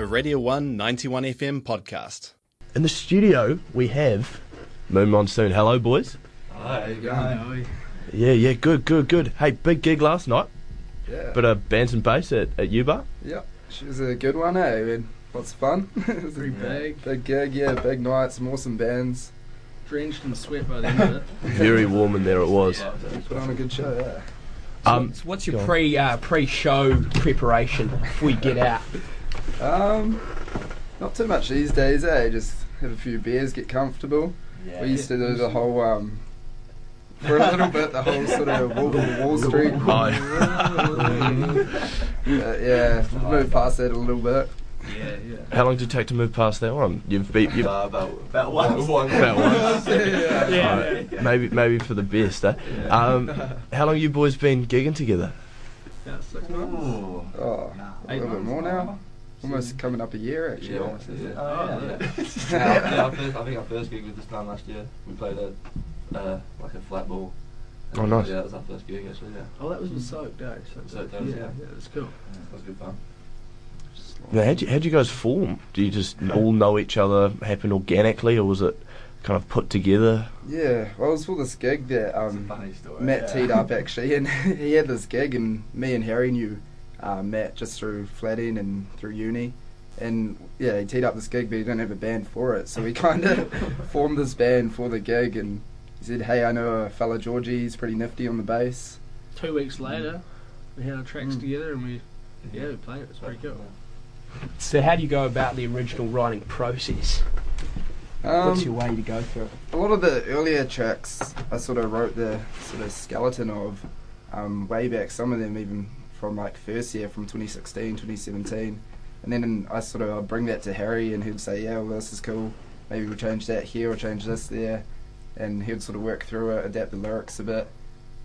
a Radio 1 91 FM podcast. In the studio, we have Moon Monsoon. Hello, boys. Hi, how you going? Yeah, yeah, good, good, good. Hey, big gig last night. Yeah. Bit of bands and bass at, at U-Bar. yeah, she was a good one, eh? We had lots of fun. it was Pretty big, big gig, yeah, big night, some awesome bands. drenched in sweat by the end of it. Very warm in there it was. Put on a good show, yeah. Um, So what's your pre uh, pre show preparation before we get out? Um, not too much these days, eh? Just have a few beers, get comfortable. Yeah, we used to do the whole, um, for a little bit, the whole sort of Wolf of Wall Street. Oh, yeah, move past that a little bit. Yeah, yeah. how long did it take to move past that one? You've beat you've Uh, about about one. one. about once. yeah. Alright, Maybe maybe for the best, eh? Um, how long you boys been gigging together? Yeah, six months. Ooh. Oh, a Eight little bit more now. Almost coming up a year, actually. Yeah, almost, yeah. Oh, yeah. yeah. yeah, yeah, our first, I think our first gig was this time last year. We played a uh, like a flat ball. Oh, nice. Yeah, that was our first gig actually. Yeah, Oh, that was with Soaked? So, Soaked, yeah, yeah. yeah, that's cool. that was good fun. Now, how'd you, how'd you guys form? Do you just all know each other, happen organically, or was it kind of put together? Yeah, well, it was for this gig that um, funny story. Matt yeah. teed up actually, and he had this gig, and me and Harry knew uh, Matt just through flatting and through uni, and yeah, he teed up this gig, but he didn't have a band for it, so we kind of formed this band for the gig, and he said, "Hey, I know a fella Georgie, he's pretty nifty on the bass." Two weeks later, we had our tracks Mm. together and we, yeah, we played it. It was pretty cool. So how do you go about the original writing process? What's your Um, way to go through it? a lot of the earlier tracks, I sort of wrote the sort of skeleton of um, way back. Some of them even from like first year, from 2016, 2017. And then I sort of I'd bring that to Harry, and he'd say, "Yeah, well, this is cool. Maybe we'll change that here or change this there." And he'd sort of work through it, adapt the lyrics a bit.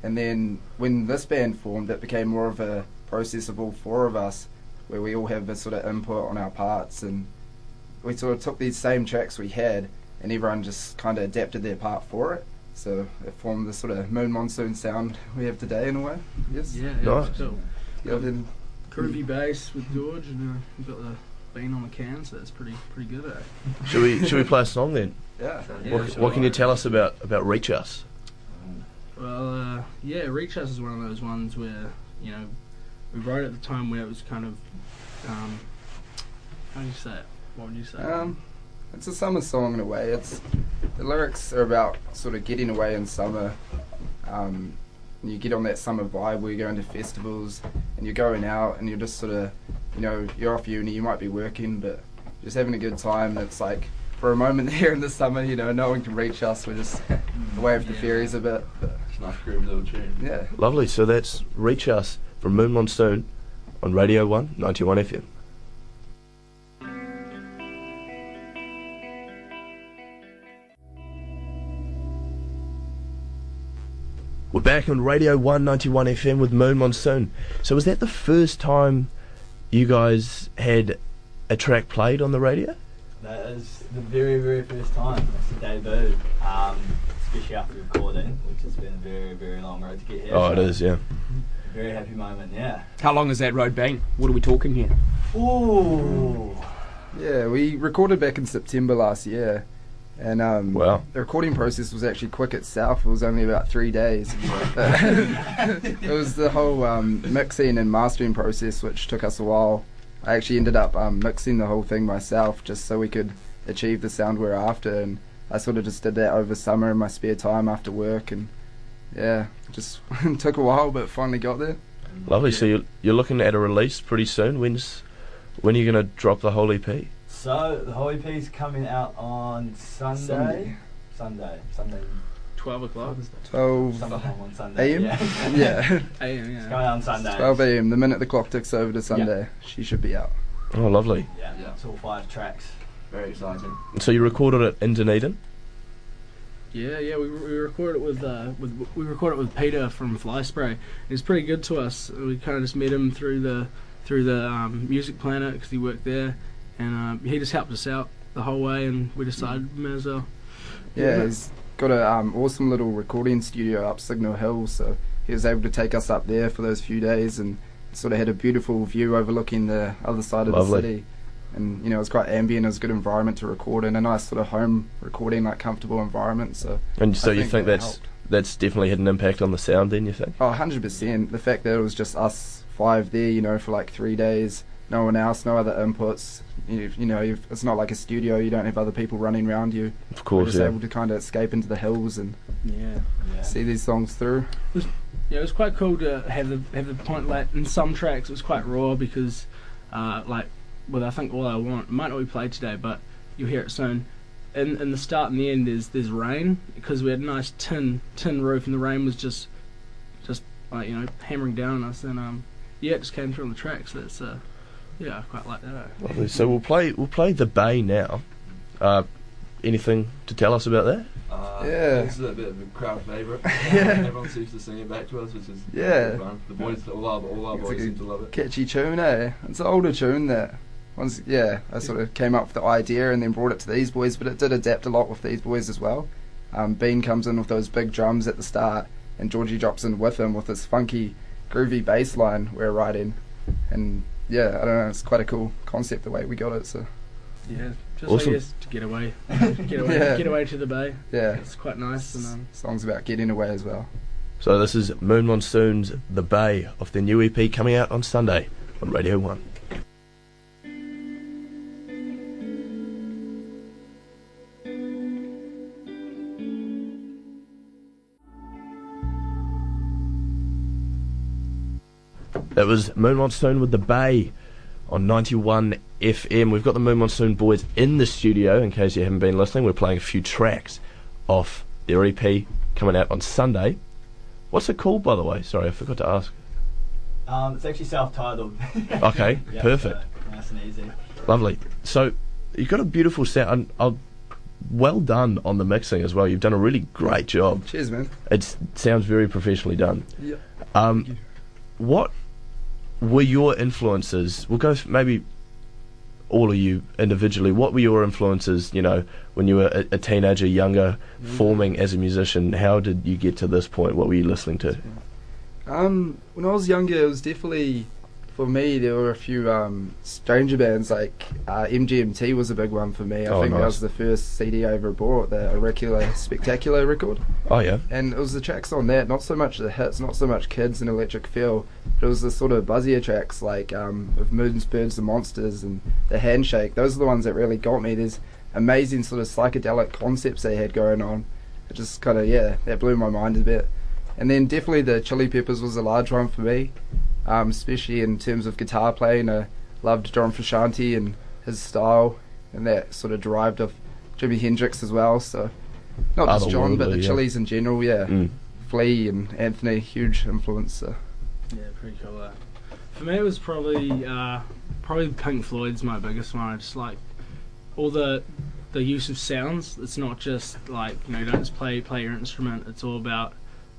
And then when this band formed, it became more of a process of all four of us, where we all have a sort of input on our parts, and we sort of took these same tracks we had, and everyone just kind of adapted their part for it. So it formed the sort of moon monsoon sound we have today in a way. Yes. Yeah, yeah, it was Nice. cool. Yeah, then Groovy bass with George, and uh, we've got the bean on the can, so that's pretty pretty good, eh? Should we should we play a song then? yeah. Yeah, what, sure. what can you tell us about about Reach Us? Well, uh, yeah, Reach Us is one of those ones where, you know, we wrote at the time where it was kind of, um, how do you say it? What would you say? Um, it's a summer song in a way. It's the lyrics are about sort of getting away in summer. Um, and you get on that summer vibe where you're going to festivals and you're going out and you're just sort of, you know, you're off uni, you might be working, but just having a good time. And it's like for a moment there in the summer, you know, no one can reach us. We're just mm. away with the fairies a bit. But It's a nice groovy little tune. yeah. Lovely. So that's Reach Us from Moon Monsoon on Radio 1 91 FM. Back on Radio 191 FM with Moon Monsoon. So was that the first time you guys had a track played on the radio? That is the very, very first time. It's the debut, um, especially after recording, which has been a very, very long road to get here. Oh, it so is, yeah. Very happy moment, yeah. How long has that road been? What are we talking here? Ooh. Yeah, we recorded back in September last year. And um, Wow. the recording process was actually quick itself. It was only about three days. it was the whole um, mixing and mastering process, which took us a while. I actually ended up um, mixing the whole thing myself just so we could achieve the sound we we're after. And I sort of just did that over summer in my spare time after work. And yeah, just took a while, but finally got there. Lovely. So you're, you're looking at a release pretty soon. When's when are you going to drop the whole E EP? So the Holy EP's coming out on Sunday. Sunday. Sunday. Sunday. 12 o'clock. 12 Sometime on Sunday. a.m. Yeah. yeah, AM, it's coming out on Sunday. 12 a.m. The minute the clock ticks over to Sunday, she should be out. Oh, lovely. Yeah. Yeah. It's all five tracks. Very exciting. So you recorded it in Dunedin? Yeah, yeah, we, we recorded it with uh, with we recorded it with Peter from Fly Spray. He's pretty good to us. We kind of just met him through the through the um, Music Planet because he worked there, and um, he just helped us out the whole way. And we decided we may as well. Yeah, he's got an um, awesome little recording studio up Signal Hill, so he was able to take us up there for those few days and sort of had a beautiful view overlooking the other side of Lovely. the city. and you know it was quite ambient. It was a good environment to record in, a nice sort of home recording, like comfortable environment. So And so I you think think that that's helped. that's definitely had an impact on the sound then, you think? Oh, 100%. The fact that it was just us five there, you know, for like three days, no one else, no other inputs. You, you know, you've, it's not like a studio. You don't have other people running around you. Of We're course, just yeah. able to kind of escape into the hills and Yeah. Yeah. see these songs through. Yeah, it was quite cool to have the have the point like in some tracks it was quite raw because uh, like with I think all I want it might not be played today but you'll hear it soon. In in the start and the end there's there's rain because we had a nice tin tin roof and the rain was just just like you know hammering down on us and um yeah it just came through on the tracks. so that's uh yeah I quite like that. Lovely. So we'll play we'll play the Bay now. Uh, anything to tell us about that? Uh, Yeah. This is a bit of a crowd favourite. Yeah. Everyone seems to sing it back to us, which is Yeah. good fun. The boys, all our, all our It's boys seem to love it. Catchy tune, eh? It's an older tune that. Once, yeah, I sort of came up with the idea and then brought it to these boys, but it did adapt a lot with these boys as well. Um, Bean comes in with those big drums at the start, and Georgie drops in with him with this funky, groovy bass line we're writing. And yeah, I don't know, it's quite a cool concept the way we got it. So Yeah, just Awesome. I guess to get away, get away, Yeah. get away to the bay. yeah, It's quite nice and um, songs about getting away as well. So this is Moon Monsoon's The Bay of their new EP coming out on Sunday on Radio 1. That was Moon Monsoon with The Bay on 91 FM. We've got the Moon Monsoon boys in the studio. In case you haven't been listening, we're playing a few tracks off their EP coming out on Sunday. What's it called, by the way? Sorry, I forgot to ask. Um, it's actually self-titled. Okay, Yeah, perfect. so nice and easy. Lovely. So you've got a beautiful sound. I'll, well done on the mixing as well. You've done a really great job. Cheers, man. It sounds very professionally done. Yep. Um, what were your influences? We'll go maybe all of you individually. What were your influences? You know, when you were a, a teenager, younger, forming as a musician. How did you get to this point? What were you listening to? Um, when I was younger, it was definitely for me. There were a few um, stranger bands like uh, MGMT was a big one for me. I Oh, think that was the first CD I ever bought, the Oracular Spectacular record, Oh yeah. and it was the tracks on that. Not so much the hits, not so much Kids and Electric Feel, but it was the sort of buzzier tracks like um, of Moons, Birds, and Monsters and the Handshake. Those are the ones that really got me. There's amazing sort of psychedelic concepts they had going on. It just kind of yeah, that blew my mind a bit. And then definitely the Chili Peppers was a large one for me, um, especially in terms of guitar playing. I loved John Frusciante and his style, and that sort of derived of Jimi Hendrix as well. So not just John, but the Otherworldly, yeah. Chili's in general. Yeah, Mm. Flea and Anthony, huge influence. So. Yeah, pretty cool. Uh, for me, it was probably uh, probably Pink Floyd's my biggest one. I just like all the the use of sounds. It's not just like you know, you don't just play play your instrument. It's all about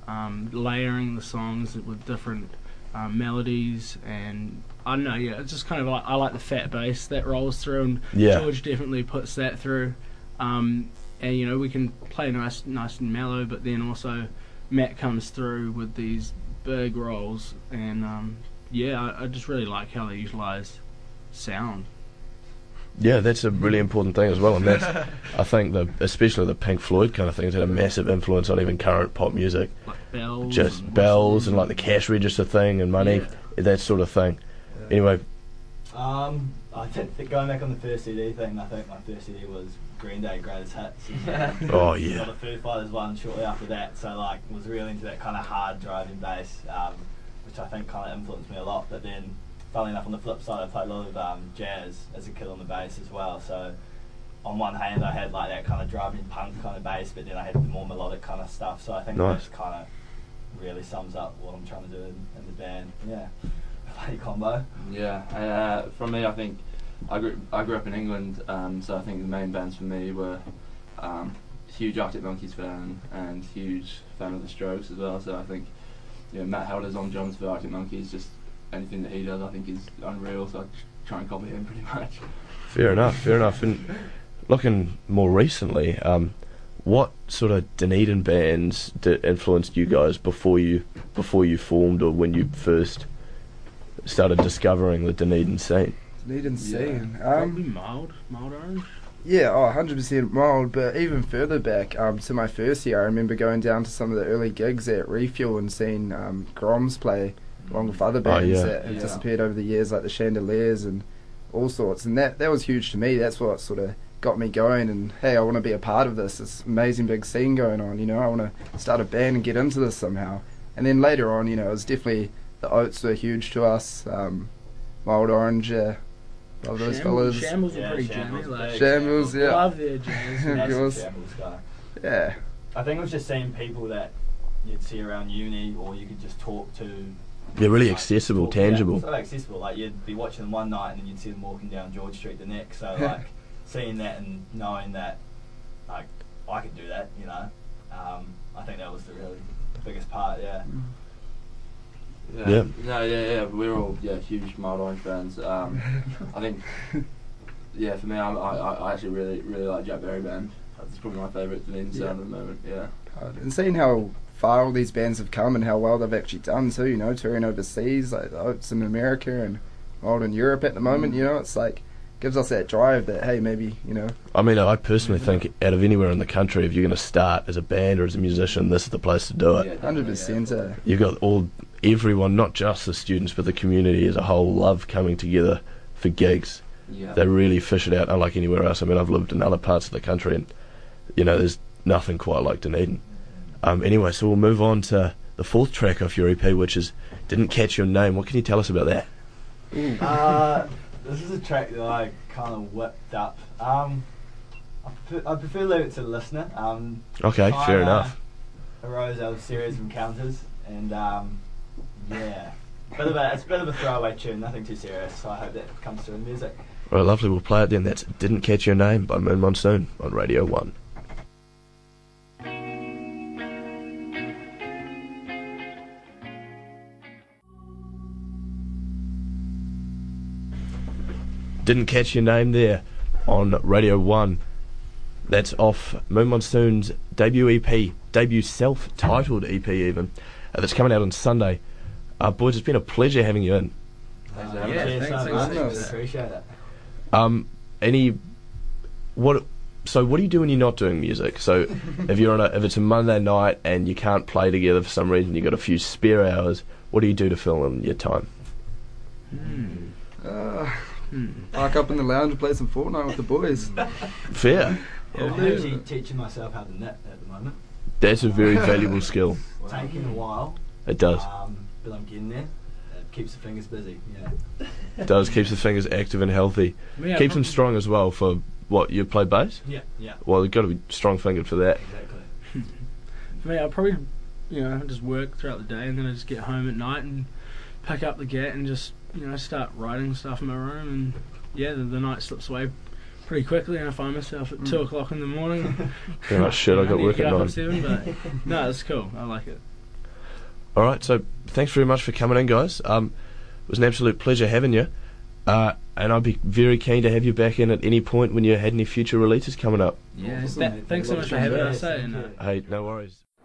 um, layering the songs with different um, melodies and I don't know. Yeah, it's just kind of like I like the fat bass that rolls through, and Yeah. George definitely puts that through. Um, and you know, we can play nice, nice and mellow, but then also Matt comes through with these big rolls, and um, yeah, I, I just really like how they utilize sound. Yeah, that's a really important thing as well, and that's I think the especially the Pink Floyd kind of thing has had a massive influence on even current pop music. like bells, Just and bells and like the cash register thing and money, Yeah. that sort of thing. Anyway, Um, I think that going back on the first CD thing, I think my first CD was Green Day Greatest Hits. and oh yeah. Got yeah, the Foo Fighters one shortly after that, so like was really into that kind of hard driving bass, um, which I think kind of influenced me a lot. But then, funnily enough, on the flip side, I played a lot of um, jazz as a kid on the bass as well. So on one hand, I had like that kind of driving punk kind of bass, but then I had the more melodic kind of stuff. So I think Nice. that kind of really sums up what I'm trying to do in, in the band. Yeah, play combo. Yeah, uh, from me, I think I grew I grew up in England, um, so I think the main bands for me were um, huge Arctic Monkeys fan and huge fan of the Strokes as well. So I think you know Matt Helders on drums for Arctic Monkeys. Just anything that he does, I think is unreal. So I try and copy him pretty much. fair enough, fair enough. And looking more recently, um, what sort of Dunedin bands did influenced you guys before you before you formed or when you first started discovering the Dunedin scene? Dunedin Yeah. scene. Probably Um, mild, mild orange. yeah, oh, 100% mild. But even further back, um, to my first year, I remember going down to some of the early gigs at Refuel and seeing um, Groms play along with other bands yeah. that have Yeah. disappeared over the years, like the Chandeliers and all sorts. And that that was huge to me. That's what sort of got me going. And hey, I want to be a part of this. This amazing big scene going on. You know, I want to start a band and get into this somehow. And then later on, you know, it was definitely the Oats were huge to us. Um, Mild Orange, yeah, love those Shambles, fellas. Shambles were Yeah, pretty Shambles, jammy. Like, big Shambles, yeah. Love their jams. Yeah. Shambles guy. Yeah, I think it was just seeing people that you'd see around uni, or you could just talk to. They're really like, accessible, talk- tangible. Yeah, so accessible. Like you'd be watching them one night, and then you'd see them walking down George Street the next. So like seeing that and knowing that, like I could do that, you know. Um, I think that was the really biggest part. Yeah. Yeah. Yeah. No, yeah, yeah. We're all yeah huge Mild Orange fans. Um, I think yeah, for me, I'm, I I I actually really really like Jack Berry Band. That's probably my favourite Dunedin Yeah. sound at the moment. Yeah. and seeing how far all these bands have come and how well they've actually done too. You know, touring overseas, like the Oats in America and Mild in Europe at the moment. You know, it's like gives us that drive that hey, maybe you know, I mean, I personally think out of anywhere in the country, if you're going to start as a band or as a musician, this is the place to do it. Yeah, hundred definitely, percent. yeah. uh, You've got all everyone, not just the students, but the community as a whole, love coming together for gigs. Yeah. They really fish it out, unlike anywhere else. I mean, I've lived in other parts of the country, and you know, there's nothing quite like Dunedin. Um, anyway, so we'll move on to the fourth track off your EP, which is "Didn't Catch Your Name." What can you tell us about that? Uh, this is a track that I kind of whipped up. Um, I prefer, I prefer leave it to the listener. Um, Okay, fair enough. Arose out of of encounters, and um, yeah, bit of a, it's a bit of a throwaway tune, nothing too serious. So I hope that comes through in the music. Well, lovely. We'll play it then. That's "Didn't Catch Your Name" by Moon Monsoon on Radio One. Didn't catch your name there on Radio 1. That's off Moon Monsoon's debut EP, debut self titled EP, even. Uh, that's coming out on Sunday. Uh, boys, it's been a pleasure having you in. Uh, having Yeah, us. cheers thanks, so thanks, much. thanks. Appreciate it. Um, any what? So what do you do when you're not doing music? So if you're on a if it's a Monday night and you can't play together for some reason, you've got a few spare hours. What do you do to fill in your time? Hmm. Hmm. park up in the lounge and play some Fortnite with the boys. Fair. I'm actually teaching myself how to net at the moment. That's a very valuable skill. Taking a while, It does. um, but I'm getting there. It keeps the fingers busy. Yeah. It does keeps the fingers active and healthy. Yeah, Keeps them strong as well. For what you play bass? Yeah. Yeah. Well, you've got to be strong fingered for that. Exactly. For me, I probably, you know, just work throughout the day and then I just get home at night and pick up the gat and just, you know, I start writing stuff in my room and yeah, the, the night slips away pretty quickly and I find myself at two Mm. o'clock in the morning. You're like, shit, I got work get at up nine. seven, but no, it's cool. I like it. All right, so thanks very much for coming in, guys. Um, it was an absolute pleasure having you. Uh, and I'd be very keen to have you back in at any point when you had any future releases coming up. Yeah, Awesome, that- thanks so much for having us. Eh, thank and, you. uh, Hey, no worries.